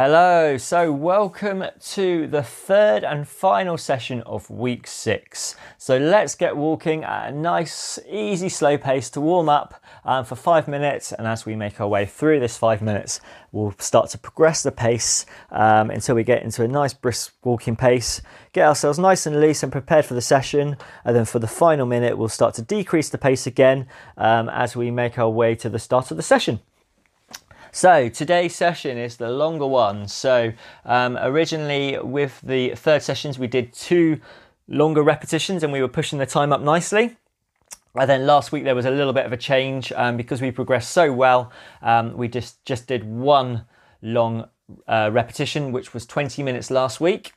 Hello, so welcome to the third and final session of week six. So let's get walking at a nice, easy, slow pace to warm up um, for five minutes. And as we make our way through this five minutes, we'll start to progress the pace um, until we get into a nice, brisk walking pace, get ourselves nice and loose and prepared for the session. And then for the final minute, we'll start to decrease the pace again um, as we make our way to the start of the session. So today's session is the longer one. So um, originally with the third sessions, we did two longer repetitions and we were pushing the time up nicely. And then last week there was a little bit of a change um, because we progressed so well. Um, we just just did one long uh, repetition, which was 20 minutes last week.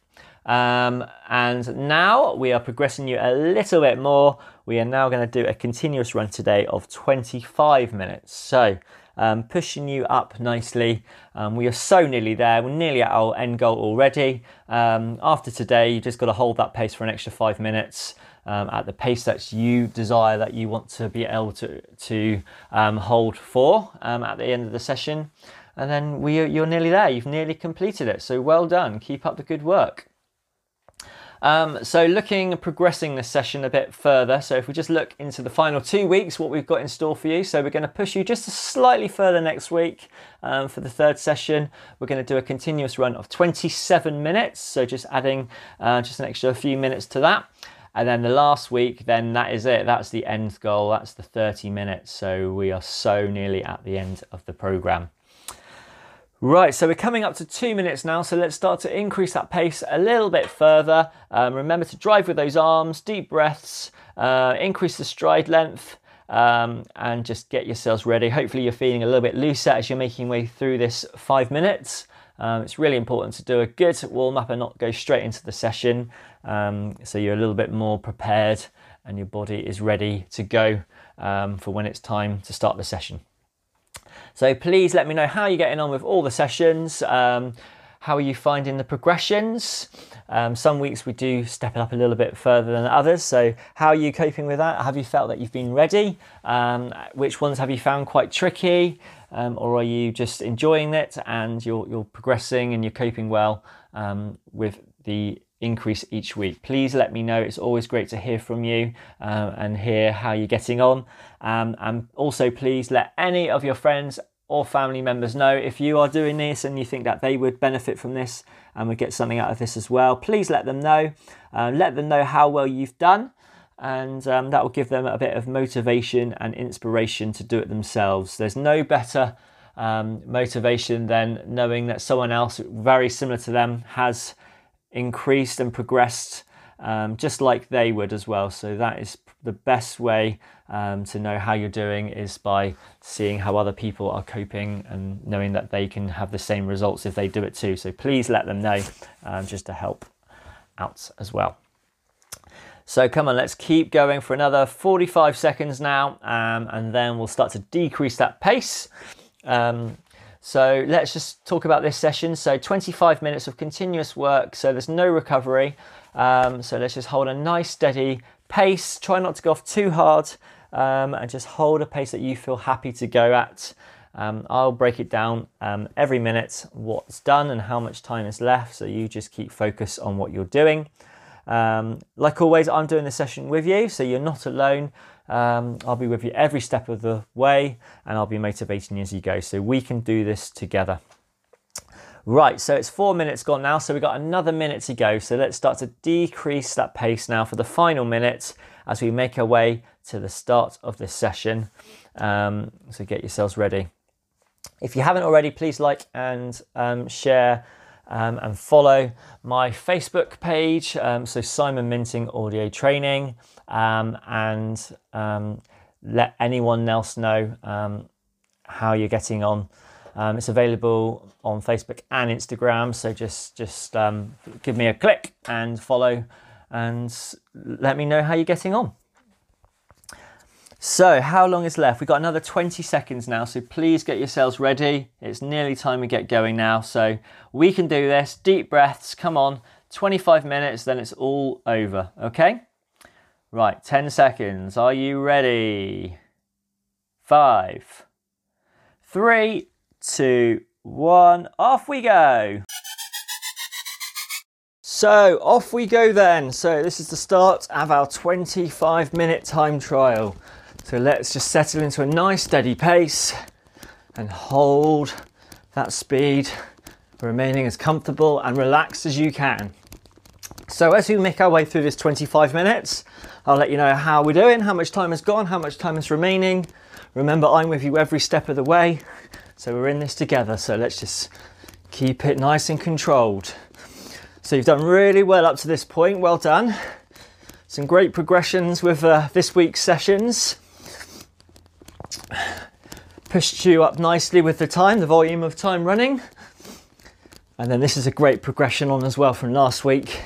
Um, and now we are progressing you a little bit more. We are now going to do a continuous run today of 25 minutes. So um, pushing you up nicely. Um, we are so nearly there. We're nearly at our end goal already. Um, after today, you just got to hold that pace for an extra five minutes. Um, at the pace that you desire that you want to be able to, to um, hold for um, at the end of the session and then we, you're nearly there you've nearly completed it so well done keep up the good work um, so looking, progressing this session a bit further. So if we just look into the final two weeks, what we've got in store for you. So we're going to push you just a slightly further next week um, for the third session. We're going to do a continuous run of 27 minutes. So just adding uh, just an extra few minutes to that. And then the last week, then that is it. That's the end goal. That's the 30 minutes. So we are so nearly at the end of the program. Right, so we're coming up to two minutes now, so let's start to increase that pace a little bit further. Um, remember to drive with those arms, deep breaths, uh, increase the stride length, um, and just get yourselves ready. Hopefully, you're feeling a little bit looser as you're making way through this five minutes. Um, it's really important to do a good warm up and not go straight into the session, um, so you're a little bit more prepared and your body is ready to go um, for when it's time to start the session. So please let me know how you're getting on with all the sessions. Um, how are you finding the progressions? Um, some weeks we do step it up a little bit further than others. So, how are you coping with that? Have you felt that you've been ready? Um, which ones have you found quite tricky? Um, or are you just enjoying it and you're, you're progressing and you're coping well um, with the increase each week. Please let me know. It's always great to hear from you uh, and hear how you're getting on. Um, and also, please let any of your friends or family members know if you are doing this and you think that they would benefit from this and would get something out of this as well. Please let them know. Uh, let them know how well you've done. And um, that will give them a bit of motivation and inspiration to do it themselves. There's no better um, motivation than knowing that someone else very similar to them has increased and progressed um, just like they would as well. So that is the best way um, to know how you're doing is by seeing how other people are coping and knowing that they can have the same results if they do it too. So please let them know um, just to help out as well. So come on, let's keep going for another 45 seconds now, um, and then we'll start to decrease that pace. So let's just talk about this session. So 25 minutes of continuous work. So there's no recovery. Um, so let's just hold a nice steady pace. Try not to go off too hard um, and just hold a pace that you feel happy to go at. Um, I'll break it down um, every minute what's done and how much time is left. So you just keep focus on what you're doing. Um, like always, I'm doing the session with you, so you're not alone. Um, I'll be with you every step of the way and I'll be motivating you as you go. So we can do this together. Right, so it's four minutes gone now, so we've got another minute to go. So let's start to decrease that pace now for the final minute as we make our way to the start of this session. Um, so get yourselves ready. If you haven't already, please like and um, share um, and follow my Facebook page. Um, so Simon Minting Audio Training um, and um, let anyone else know um, how you're getting on. It's available on Facebook and Instagram, so just just give me a click and follow, and let me know how you're getting on. So, how long is left? We've got another 20 seconds now, so please get yourselves ready. It's nearly time we get going now, so we can do this. Deep breaths, come on. 25 minutes, then it's all over, okay? Right, 10 seconds. Are you ready? Five, three, two, one, off we go. So off we go then. So this is the start of our 25 minute time trial. So let's just settle into a nice steady pace and hold that speed, remaining as comfortable and relaxed as you can. So as we make our way through this 25 minutes, I'll let you know how we're doing, how much time has gone, how much time is remaining. Remember, I'm with you every step of the way. So we're in this together. So let's just keep it nice and controlled. So you've done really well up to this point. Well done. Some great progressions with uh, this week's sessions. Pushed you up nicely with the time, the volume of time running. And then this is a great progression on as well from last week,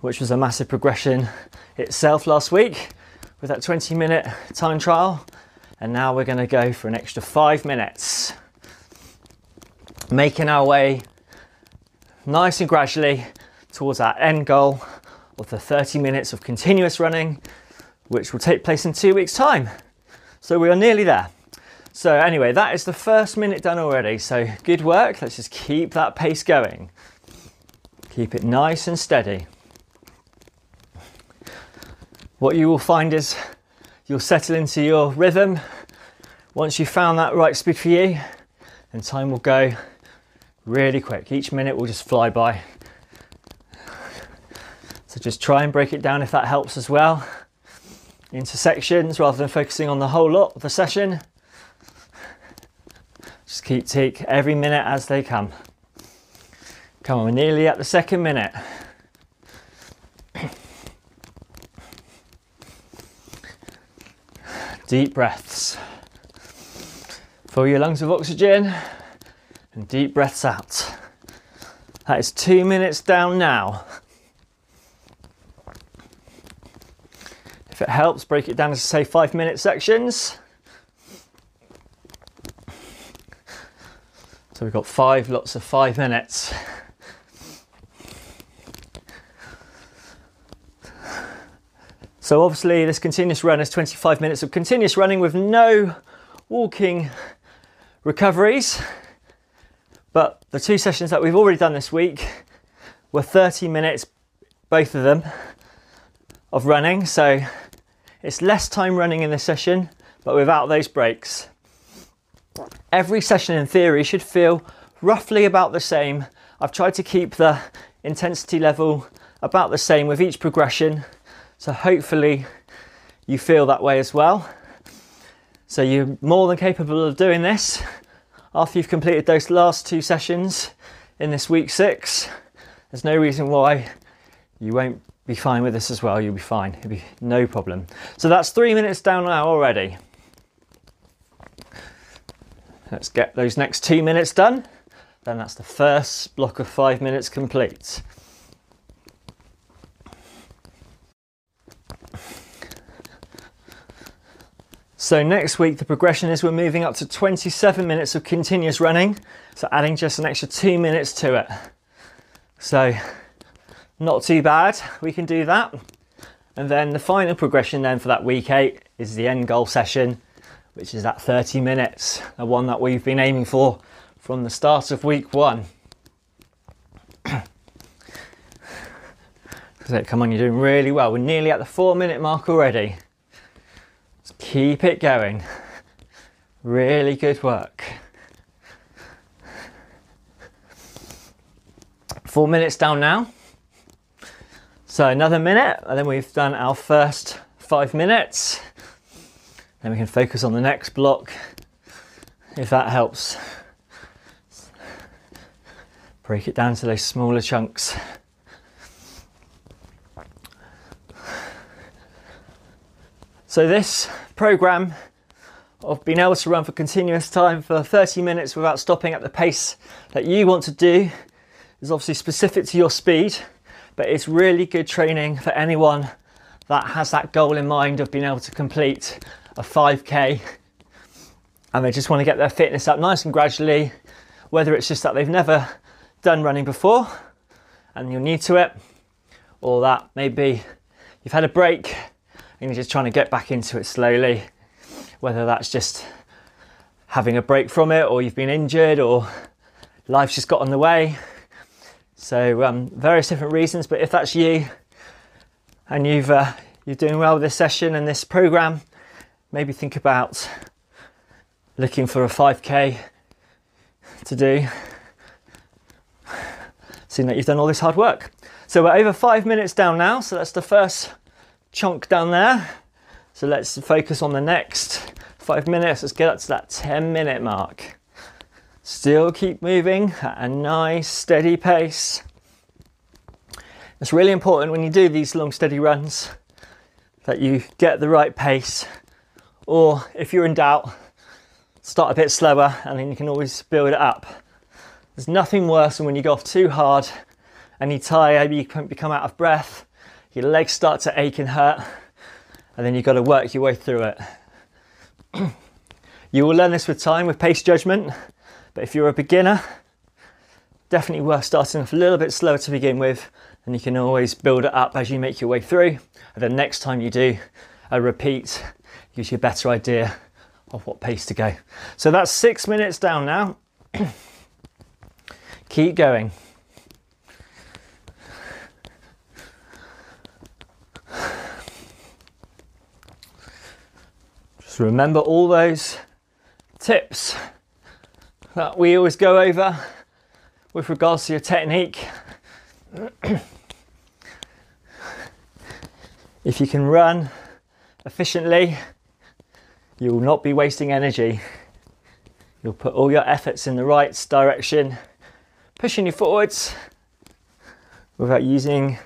which was a massive progression itself last week with that 20 minute time trial. And now we're going to go for an extra five minutes, making our way nice and gradually towards our end goal of the 30 minutes of continuous running, which will take place in two weeks' time. So we are nearly there. So, anyway, that is the first minute done already. So, good work. Let's just keep that pace going. Keep it nice and steady. What you will find is you'll settle into your rhythm. Once you've found that right speed for you, and time will go really quick. Each minute will just fly by. So just try and break it down if that helps as well into sections rather than focusing on the whole lot of the session. Just keep take every minute as they come. Come on, we're nearly at the second minute. Deep breaths. Fill your lungs with oxygen and deep breaths out. That is two minutes down now. If it helps, break it down to say five minute sections. So we've got five lots of five minutes. So obviously this continuous run is 25 minutes of continuous running with no walking recoveries. But the two sessions that we've already done this week were 30 minutes, both of them, of running. So it's less time running in this session, but without those breaks. Every session in theory should feel roughly about the same. I've tried to keep the intensity level about the same with each progression. So hopefully you feel that way as well. So you're more than capable of doing this after you've completed those last two sessions in this week six, there's no reason why you won't be fine with this as well. You'll be fine, it'll be no problem. So that's three minutes down now already. Let's get those next two minutes done. Then that's the first block of five minutes complete. So next week the progression is we're moving up to 27 minutes of continuous running, so adding just an extra two minutes to it. So not too bad, we can do that. And then the final progression then for that week eight is the end goal session, which is that 30 minutes, the one that we've been aiming for from the start of week one. so come on, you're doing really well. We're nearly at the four minute mark already. Keep it going. Really good work. Four minutes down now. So another minute, and then we've done our first five minutes. Then we can focus on the next block if that helps. Break it down to those smaller chunks. So this program of being able to run for continuous time for 30 minutes without stopping at the pace that you want to do is obviously specific to your speed, but it's really good training for anyone that has that goal in mind of being able to complete a 5k and they just want to get their fitness up nice and gradually, whether it's just that they've never done running before and you're new to it, or that maybe you've had a break and you're just trying to get back into it slowly, whether that's just having a break from it, or you've been injured, or life's just got in the way. So um, various different reasons, but if that's you and you've uh, you're doing well with this session and this program, maybe think about looking for a 5k to do. Seeing that you've done all this hard work. So we're over five minutes down now, so that's the first chunk down there. So let's focus on the next five minutes. Let's get up to that 10 minute mark. Still keep moving at a nice steady pace. It's really important when you do these long steady runs that you get the right pace or if you're in doubt start a bit slower and then you can always build it up. There's nothing worse than when you go off too hard and you tire, you become out of breath, your legs start to ache and hurt and then you've got to work your way through it. you will learn this with time with pace judgment but if you're a beginner, definitely worth starting off a little bit slower to begin with, and you can always build it up as you make your way through. And then next time you do a repeat, gives you a better idea of what pace to go. So that's six minutes down now. Keep going. Just remember all those tips that we always go over with regards to your technique. if you can run efficiently, you will not be wasting energy. You'll put all your efforts in the right direction, pushing you forwards without using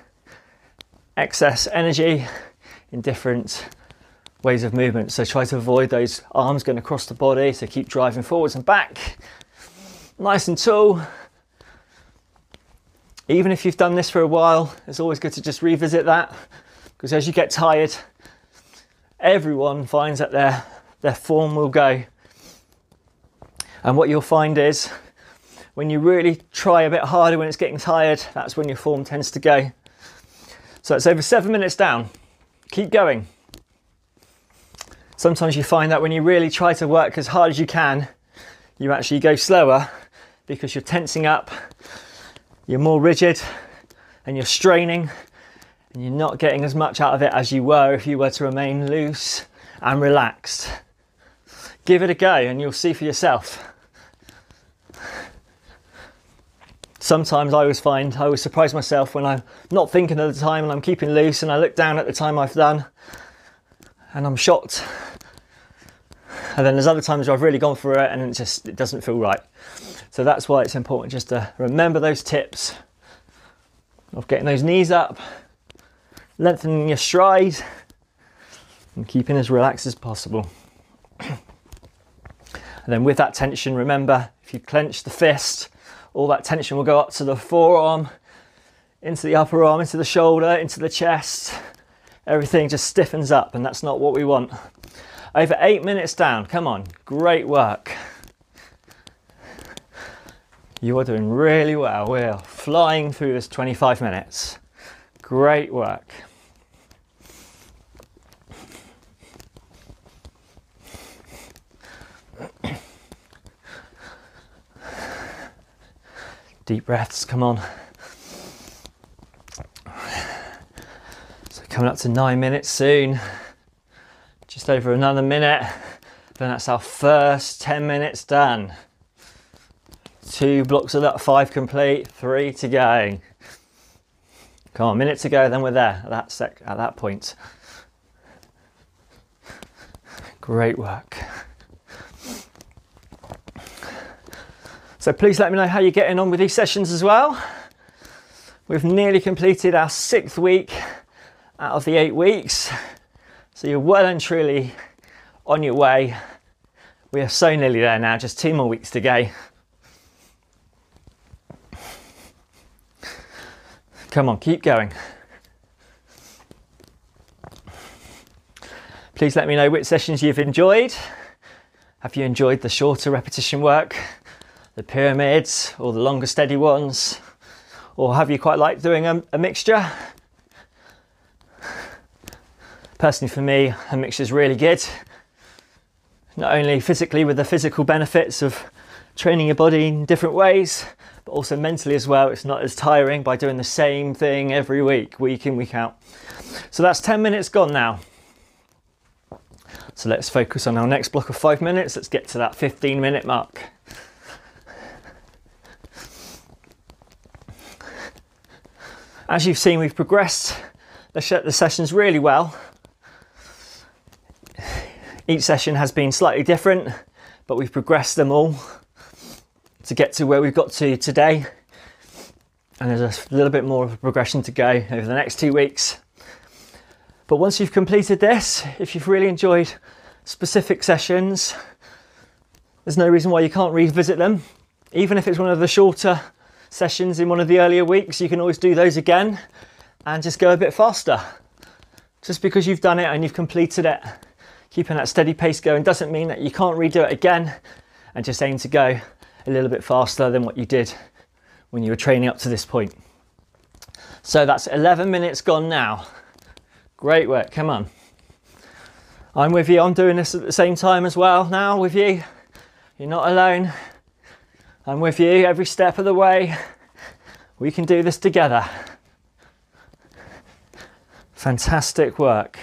excess energy in different ways of movement. So try to avoid those arms going across the body. So keep driving forwards and back nice and tall. Even if you've done this for a while, it's always good to just revisit that because as you get tired, everyone finds that their, their form will go. And what you'll find is when you really try a bit harder when it's getting tired, that's when your form tends to go. So it's over seven minutes down. Keep going. Sometimes you find that when you really try to work as hard as you can, you actually go slower because you're tensing up, you're more rigid, and you're straining, and you're not getting as much out of it as you were if you were to remain loose and relaxed. Give it a go, and you'll see for yourself. Sometimes I always find I always surprise myself when I'm not thinking at the time and I'm keeping loose, and I look down at the time I've done, and I'm shocked. And then there's other times where I've really gone for it and it just it doesn't feel right. So that's why it's important just to remember those tips of getting those knees up, lengthening your stride, and keeping as relaxed as possible. and then with that tension, remember if you clench the fist, all that tension will go up to the forearm, into the upper arm, into the shoulder, into the chest. Everything just stiffens up, and that's not what we want. Over eight minutes down, come on, great work. You are doing really well. We're flying through this 25 minutes. Great work. Deep breaths, come on. So, coming up to nine minutes soon. Just over another minute. Then that's our first 10 minutes done. Two blocks of that, five complete, three to go. Come on, minutes ago, then we're there at that sec at that point. Great work. So please let me know how you're getting on with these sessions as well. We've nearly completed our sixth week out of the eight weeks. So you're well and truly on your way. We are so nearly there now, just two more weeks to go. Come on, keep going. Please let me know which sessions you've enjoyed. Have you enjoyed the shorter repetition work, the pyramids, or the longer steady ones? Or have you quite liked doing a, a mixture? Personally, for me, a mixture is really good. not only physically with the physical benefits of training your body in different ways, but also mentally as well. It's not as tiring by doing the same thing every week, week in, week out. So that's 10 minutes gone now. So let's focus on our next block of five minutes. Let's get to that 15 minute mark. As you've seen, we've progressed the, the sessions really well. Each session has been slightly different, but we've progressed them all to get to where we've got to today. And there's a little bit more of a progression to go over the next two weeks. But once you've completed this, if you've really enjoyed specific sessions, there's no reason why you can't revisit them. Even if it's one of the shorter sessions in one of the earlier weeks, you can always do those again and just go a bit faster. Just because you've done it and you've completed it, keeping that steady pace going doesn't mean that you can't redo it again and just aim to go a little bit faster than what you did when you were training up to this point. So that's 11 minutes gone now. Great work, come on. I'm with you, I'm doing this at the same time as well now with you. You're not alone. I'm with you every step of the way. We can do this together. Fantastic work.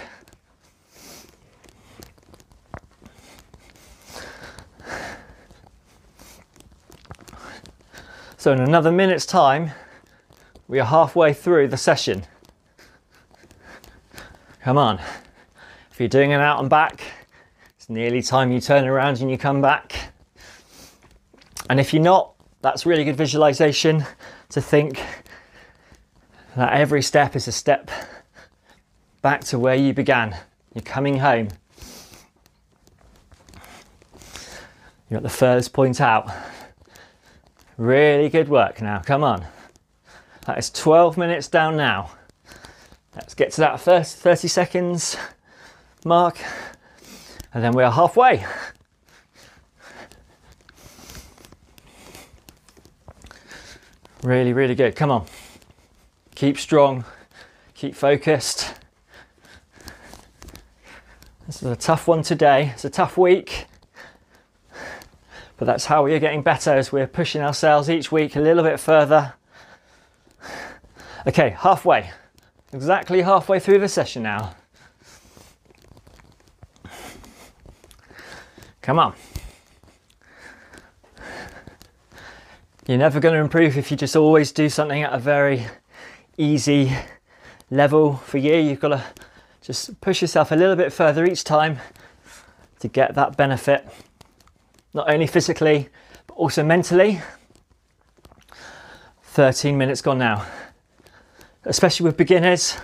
So, in another minute's time, we are halfway through the session. Come on. If you're doing an out and back, it's nearly time you turn around and you come back. And if you're not, that's really good visualization to think that every step is a step back to where you began. You're coming home. You're at the furthest point out. Really good work now, come on. That is 12 minutes down now. Let's get to that first 30 seconds mark, and then we are halfway. Really, really good. Come on. Keep strong, keep focused. This is a tough one today. It's a tough week. But that's how we are getting better as we're pushing ourselves each week a little bit further. Okay, halfway. Exactly halfway through the session now. Come on. You're never going to improve if you just always do something at a very easy level for you. You've got to just push yourself a little bit further each time to get that benefit, not only physically, but also mentally. 13 minutes gone now. Especially with beginners,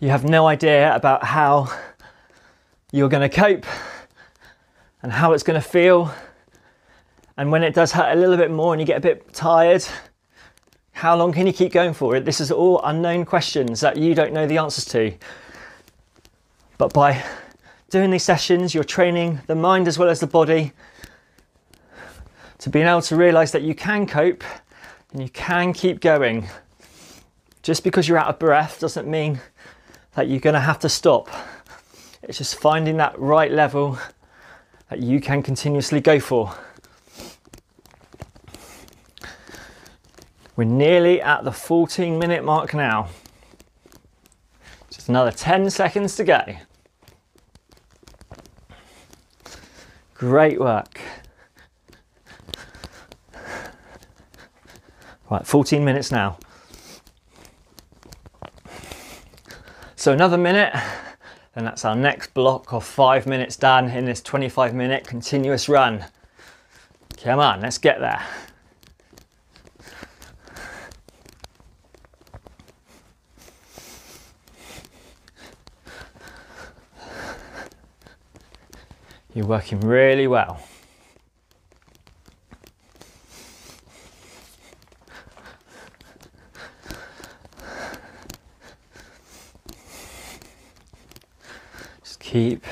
you have no idea about how you're going to cope and how it's going to feel. And when it does hurt a little bit more and you get a bit tired, how long can you keep going for it? This is all unknown questions that you don't know the answers to. But by doing these sessions, you're training the mind as well as the body to being able to realize that you can cope and you can keep going. Just because you're out of breath doesn't mean that you're going to have to stop. It's just finding that right level that you can continuously go for. We're nearly at the 14 minute mark now. Just another 10 seconds to go. Great work. Right, 14 minutes now. So another minute, and that's our next block of five minutes done in this 25 minute continuous run. Come on, let's get there. You're working really well. Just keep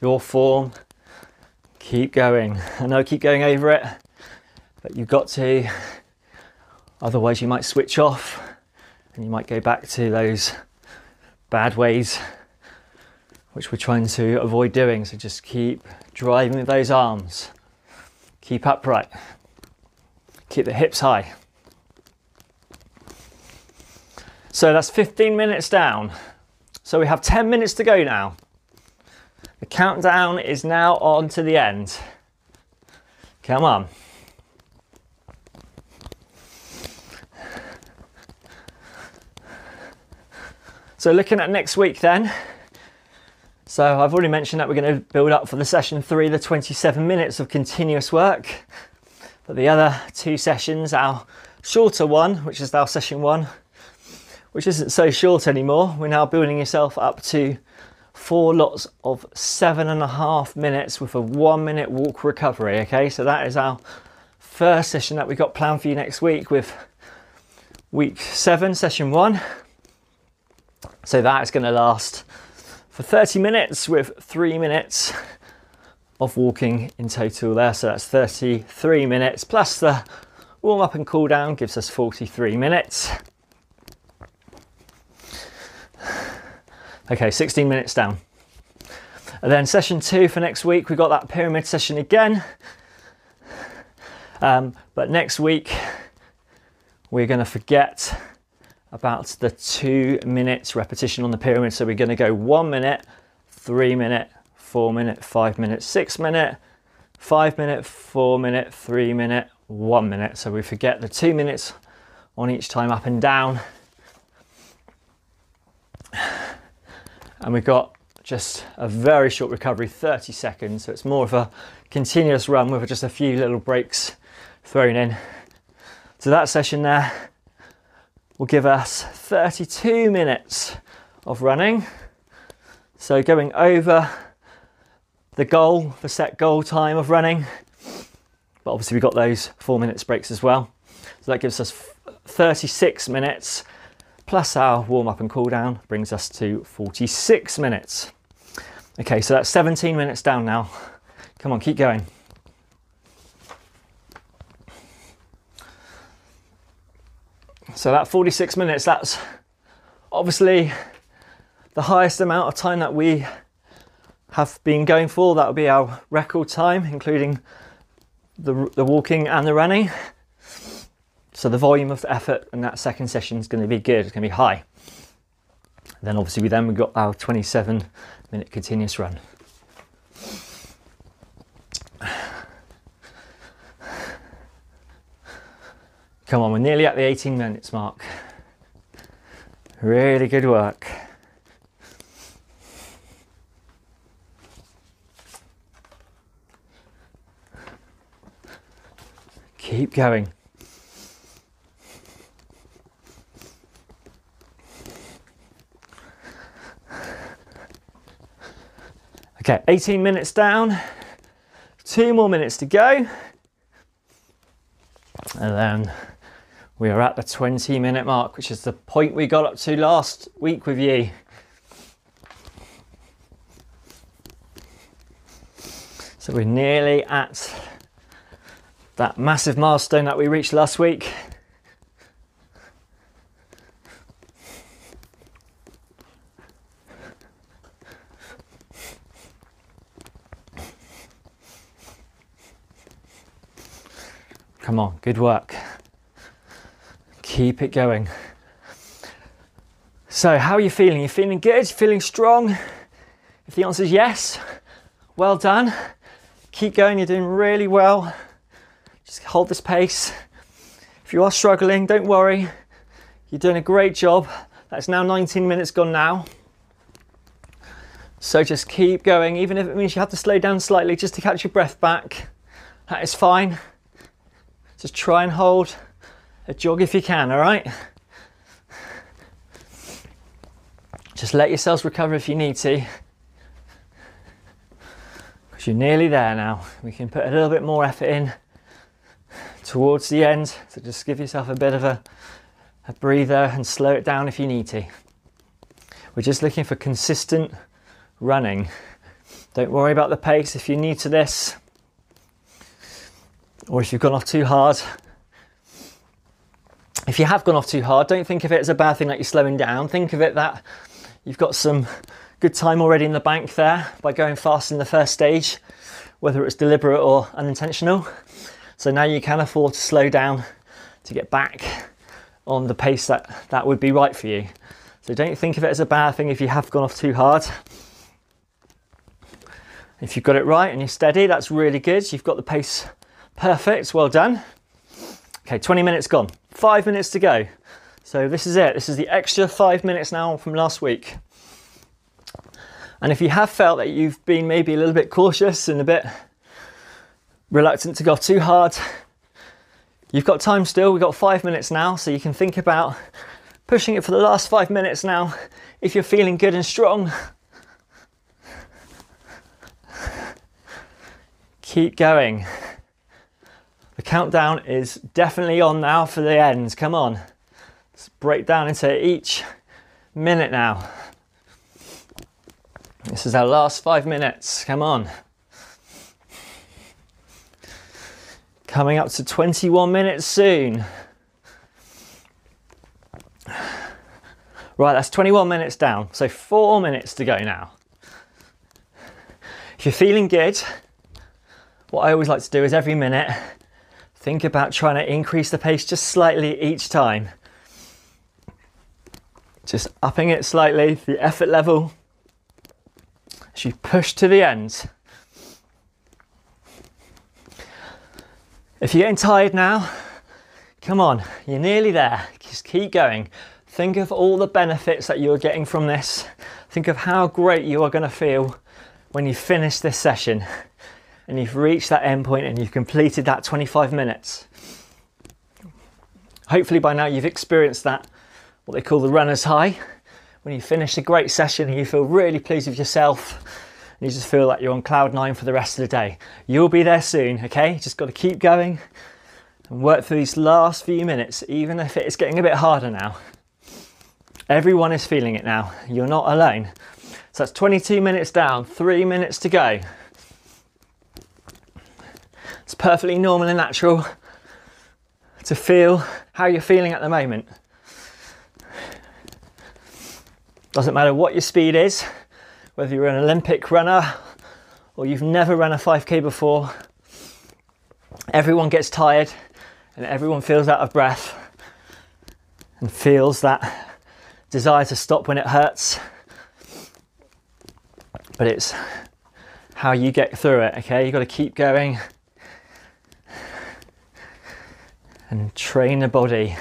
your form, keep going. I know I keep going over it, but you've got to, otherwise, you might switch off and you might go back to those bad ways which we're trying to avoid doing. So just keep driving with those arms. Keep upright. Keep the hips high. So that's 15 minutes down. So we have 10 minutes to go now. The countdown is now on to the end. Come on. So looking at next week then. So I've already mentioned that we're going to build up for the session three, the 27 minutes of continuous work. But the other two sessions, our shorter one, which is our session one, which isn't so short anymore. We're now building yourself up to four lots of seven and a half minutes with a one minute walk recovery. Okay, so that is our first session that we've got planned for you next week with week seven, session one. So that is going to last for 30 minutes with three minutes of walking in total there. So that's 33 minutes plus the warm up and cool down gives us 43 minutes. Okay, 16 minutes down. And then session two for next week, we've got that pyramid session again. Um, but next week, we're going to forget about the two minutes repetition on the pyramid. So we're going to go one minute, three minute, four minute, five minute, six minute, five minute, four minute, three minute, one minute. So we forget the two minutes on each time up and down. And we've got just a very short recovery, 30 seconds. So it's more of a continuous run with just a few little breaks thrown in. So that session there will give us 32 minutes of running. So going over the goal, the set goal time of running. But obviously we've got those four minutes breaks as well. So that gives us 36 minutes plus our warm up and cool down brings us to 46 minutes. Okay, so that's 17 minutes down now. Come on, keep going. So that 46 minutes, that's obviously the highest amount of time that we have been going for. That will be our record time, including the, the walking and the running. So the volume of the effort in that second session is going to be good, it's going to be high. Then obviously we then we got our 27 minute continuous run. Come on, we're nearly at the 18 minutes mark. Really good work. Keep going. Okay, 18 minutes down, two more minutes to go. And then we are at the 20 minute mark, which is the point we got up to last week with you. So we're nearly at that massive milestone that we reached last week. Come on, good work. Keep it going. So, how are you feeling? You feeling good? Feeling strong? If the answer is yes, well done. Keep going, you're doing really well. Just hold this pace. If you are struggling, don't worry. You're doing a great job. That's now 19 minutes gone now. So just keep going, even if it means you have to slow down slightly just to catch your breath back. That is fine. Just try and hold a jog if you can, all right? Just let yourselves recover if you need to. Because you're nearly there now. We can put a little bit more effort in towards the end. So just give yourself a bit of a, a breather and slow it down if you need to. We're just looking for consistent running. Don't worry about the pace if you're new to this or if you've gone off too hard. If you have gone off too hard, don't think of it as a bad thing that you're slowing down. Think of it that you've got some good time already in the bank there by going fast in the first stage, whether it's deliberate or unintentional. So now you can afford to slow down to get back on the pace that, that would be right for you. So don't think of it as a bad thing if you have gone off too hard. If you've got it right and you're steady, that's really good. You've got the pace perfect. Well done. Okay, 20 minutes gone. Five minutes to go. So this is it. This is the extra five minutes now from last week. And if you have felt that you've been maybe a little bit cautious and a bit reluctant to go too hard, you've got time still. We've got five minutes now, so you can think about pushing it for the last five minutes now if you're feeling good and strong. Keep going. Countdown is definitely on now for the ends. Come on. Let's break down into each minute now. This is our last five minutes. Come on. Coming up to 21 minutes soon. Right, that's 21 minutes down. So four minutes to go now. If you're feeling good, what I always like to do is every minute, think about trying to increase the pace just slightly each time. Just upping it slightly, the effort level, as you push to the end. If you're getting tired now, come on, you're nearly there. Just keep going. Think of all the benefits that you're getting from this. Think of how great you are going to feel when you finish this session and you've reached that endpoint and you've completed that 25 minutes. Hopefully, by now, you've experienced that, what they call the runner's high, when you finish a great session and you feel really pleased with yourself and you just feel like you're on cloud nine for the rest of the day. You'll be there soon, okay? Just got to keep going and work through these last few minutes, even if it's getting a bit harder now. Everyone is feeling it now. You're not alone. So that's 22 minutes down, three minutes to go. It's perfectly normal and natural to feel how you're feeling at the moment. Doesn't matter what your speed is, whether you're an Olympic runner or you've never run a 5k before, everyone gets tired and everyone feels out of breath and feels that desire to stop when it hurts. But it's how you get through it, okay? You've got to keep going and train the body.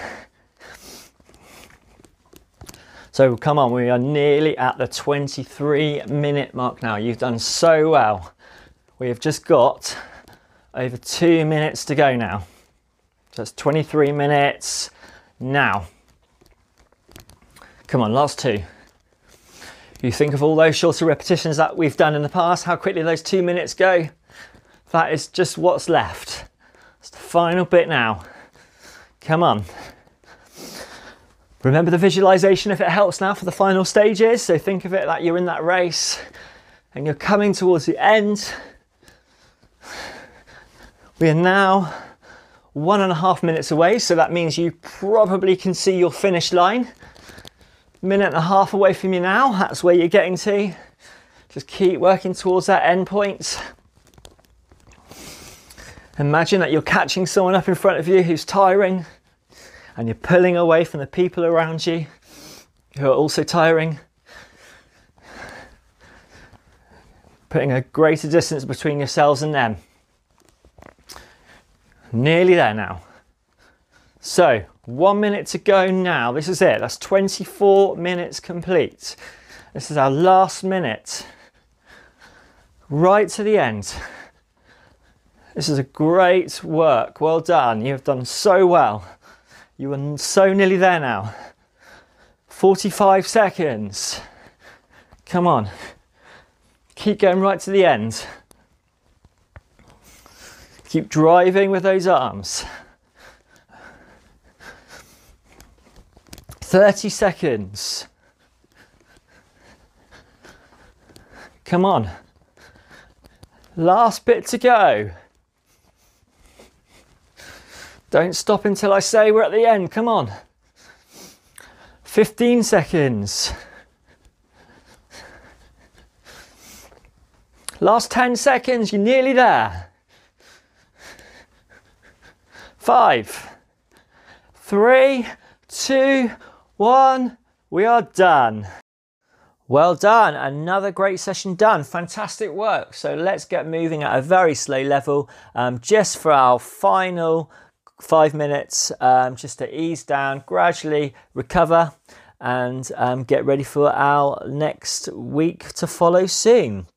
So come on, we are nearly at the 23 minute mark now. You've done so well. We have just got over two minutes to go now. So that's 23 minutes now. Come on, last two. You think of all those shorter repetitions that we've done in the past, how quickly those two minutes go. That is just what's left. It's the final bit now. Come on. Remember the visualization if it helps now for the final stages. So think of it like you're in that race and you're coming towards the end. We are now one and a half minutes away, so that means you probably can see your finish line. Minute and a half away from you now, that's where you're getting to. Just keep working towards that end point. Imagine that you're catching someone up in front of you who's tiring and you're pulling away from the people around you who are also tiring. Putting a greater distance between yourselves and them. Nearly there now. So, one minute to go now. This is it. That's 24 minutes complete. This is our last minute. Right to the end. This is a great work. Well done. You have done so well. You are so nearly there now. 45 seconds. Come on. Keep going right to the end. Keep driving with those arms. 30 seconds. Come on. Last bit to go. Don't stop until I say we're at the end. Come on. 15 seconds. Last 10 seconds, you're nearly there. Five, three, two, one. We are done. Well done, another great session done. Fantastic work. So let's get moving at a very slow level um, just for our final five minutes, um, just to ease down, gradually recover, and um, get ready for our next week to follow soon.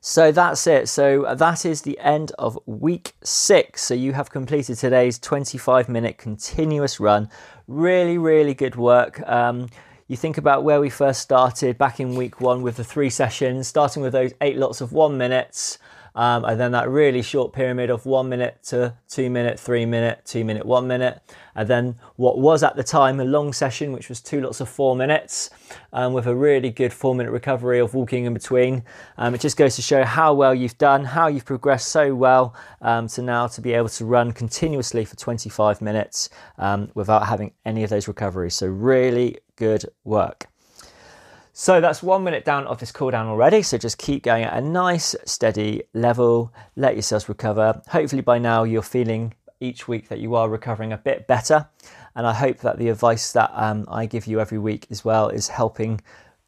So that's it. So that is the end of week six. So you have completed today's 25 minute continuous run. Really, really good work. Um, you think about where we first started back in week one with the three sessions, starting with those eight lots of one minutes, um, and then that really short pyramid of one minute to two minute, three minute, two minute, one minute, and then what was at the time a long session, which was two lots of four minutes, um, with a really good four minute recovery of walking in between. Um, it just goes to show how well you've done, how you've progressed so well um, to now to be able to run continuously for 25 minutes um, without having any of those recoveries. So really good work. So that's one minute down of this cool down already. So just keep going at a nice steady level. Let yourselves recover. Hopefully by now you're feeling each week that you are recovering a bit better. And I hope that the advice that um, I give you every week as well is helping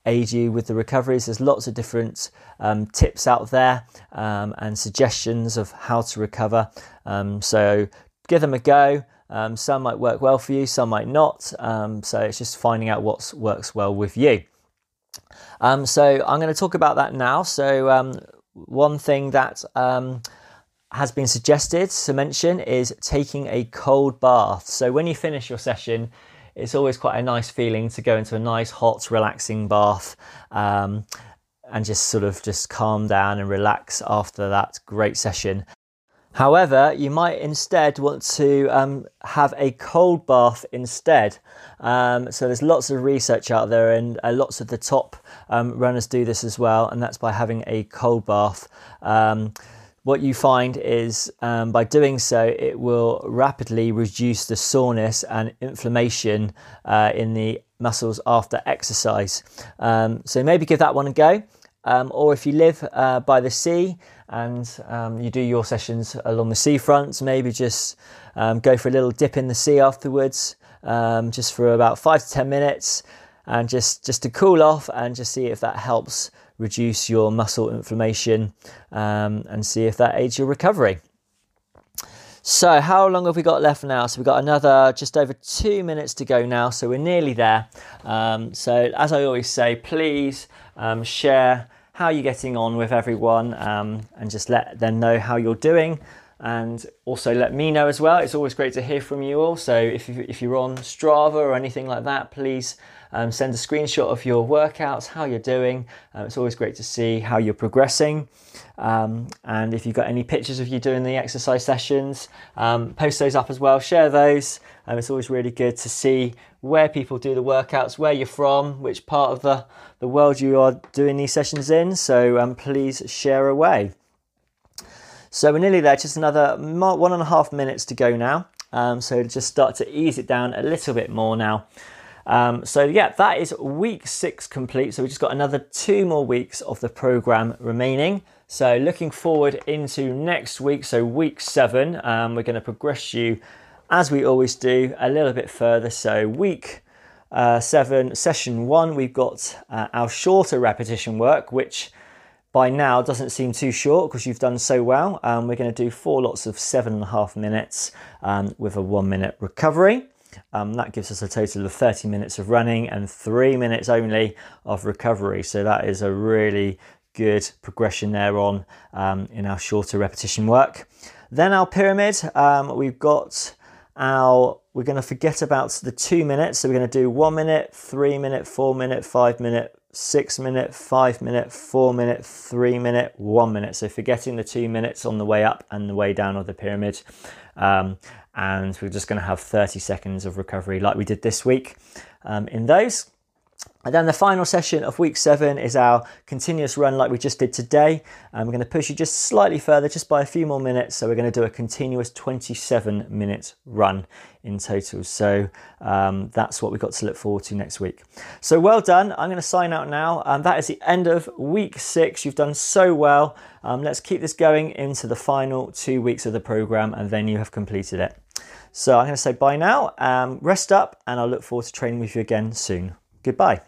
aid you with the recoveries. There's lots of different um, tips out there um, and suggestions of how to recover. Um, so give them a go. Um, some might work well for you, some might not. Um, so it's just finding out what works well with you. Um, so I'm going to talk about that now. So um, one thing that um, has been suggested to mention is taking a cold bath. So when you finish your session, it's always quite a nice feeling to go into a nice hot relaxing bath um, and just sort of just calm down and relax after that great session However, you might instead want to um, have a cold bath instead. Um, so there's lots of research out there, and uh, lots of the top um, runners do this as well, and that's by having a cold bath. Um, what you find is um, by doing so, it will rapidly reduce the soreness and inflammation uh, in the muscles after exercise. Um, so maybe give that one a go. Or if you live uh, by the sea, and um, you do your sessions along the seafront. Maybe just um, go for a little dip in the sea afterwards, um, just for about five to ten minutes, and just just to cool off and just see if that helps reduce your muscle inflammation um, and see if that aids your recovery. So, how long have we got left now? So, we've got another just over two minutes to go now. So, we're nearly there. Um, so, as I always say, please um, share how you're getting on with everyone um, and just let them know how you're doing and also let me know as well. It's always great to hear from you all. So if, you, if you're on Strava or anything like that, please um, send a screenshot of your workouts, how you're doing. Um, it's always great to see how you're progressing. Um, and if you've got any pictures of you doing the exercise sessions, um, post those up as well, share those. Um, it's always really good to see where people do the workouts, where you're from, which part of the, the world you are doing these sessions in. So um, please share away. So we're nearly there, just another one and a half minutes to go now. Um, so just start to ease it down a little bit more now. Um, so yeah, that is week six complete. So we just got another two more weeks of the program remaining. So looking forward into next week, so week seven, um, we're going to progress you as we always do a little bit further. So week uh, seven, session one, we've got uh, our shorter repetition work, which by now doesn't seem too short because you've done so well. Um, we're going to do four lots of seven and a half minutes um, with a one minute recovery. Um, that gives us a total of 30 minutes of running and three minutes only of recovery. So that is a really good progression there on um, in our shorter repetition work. Then our pyramid, um, we've got our, we're going to forget about the two minutes. So we're going to do one minute, three minute, four minute, five minute, six minute, five minute, four minute, three minute, one minute. So forgetting the two minutes on the way up and the way down of the pyramid. Um, and we're just going to have 30 seconds of recovery like we did this week um, in those. And then the final session of week seven is our continuous run like we just did today. And we're going to push you just slightly further, just by a few more minutes. So we're going to do a continuous 27 minute run in total. So um, that's what we've got to look forward to next week. So well done. I'm going to sign out now. And that is the end of week six. You've done so well. Um, let's keep this going into the final two weeks of the program and then you have completed it. So I'm going to say bye now, um, rest up, and I'll look forward to training with you again soon. Goodbye.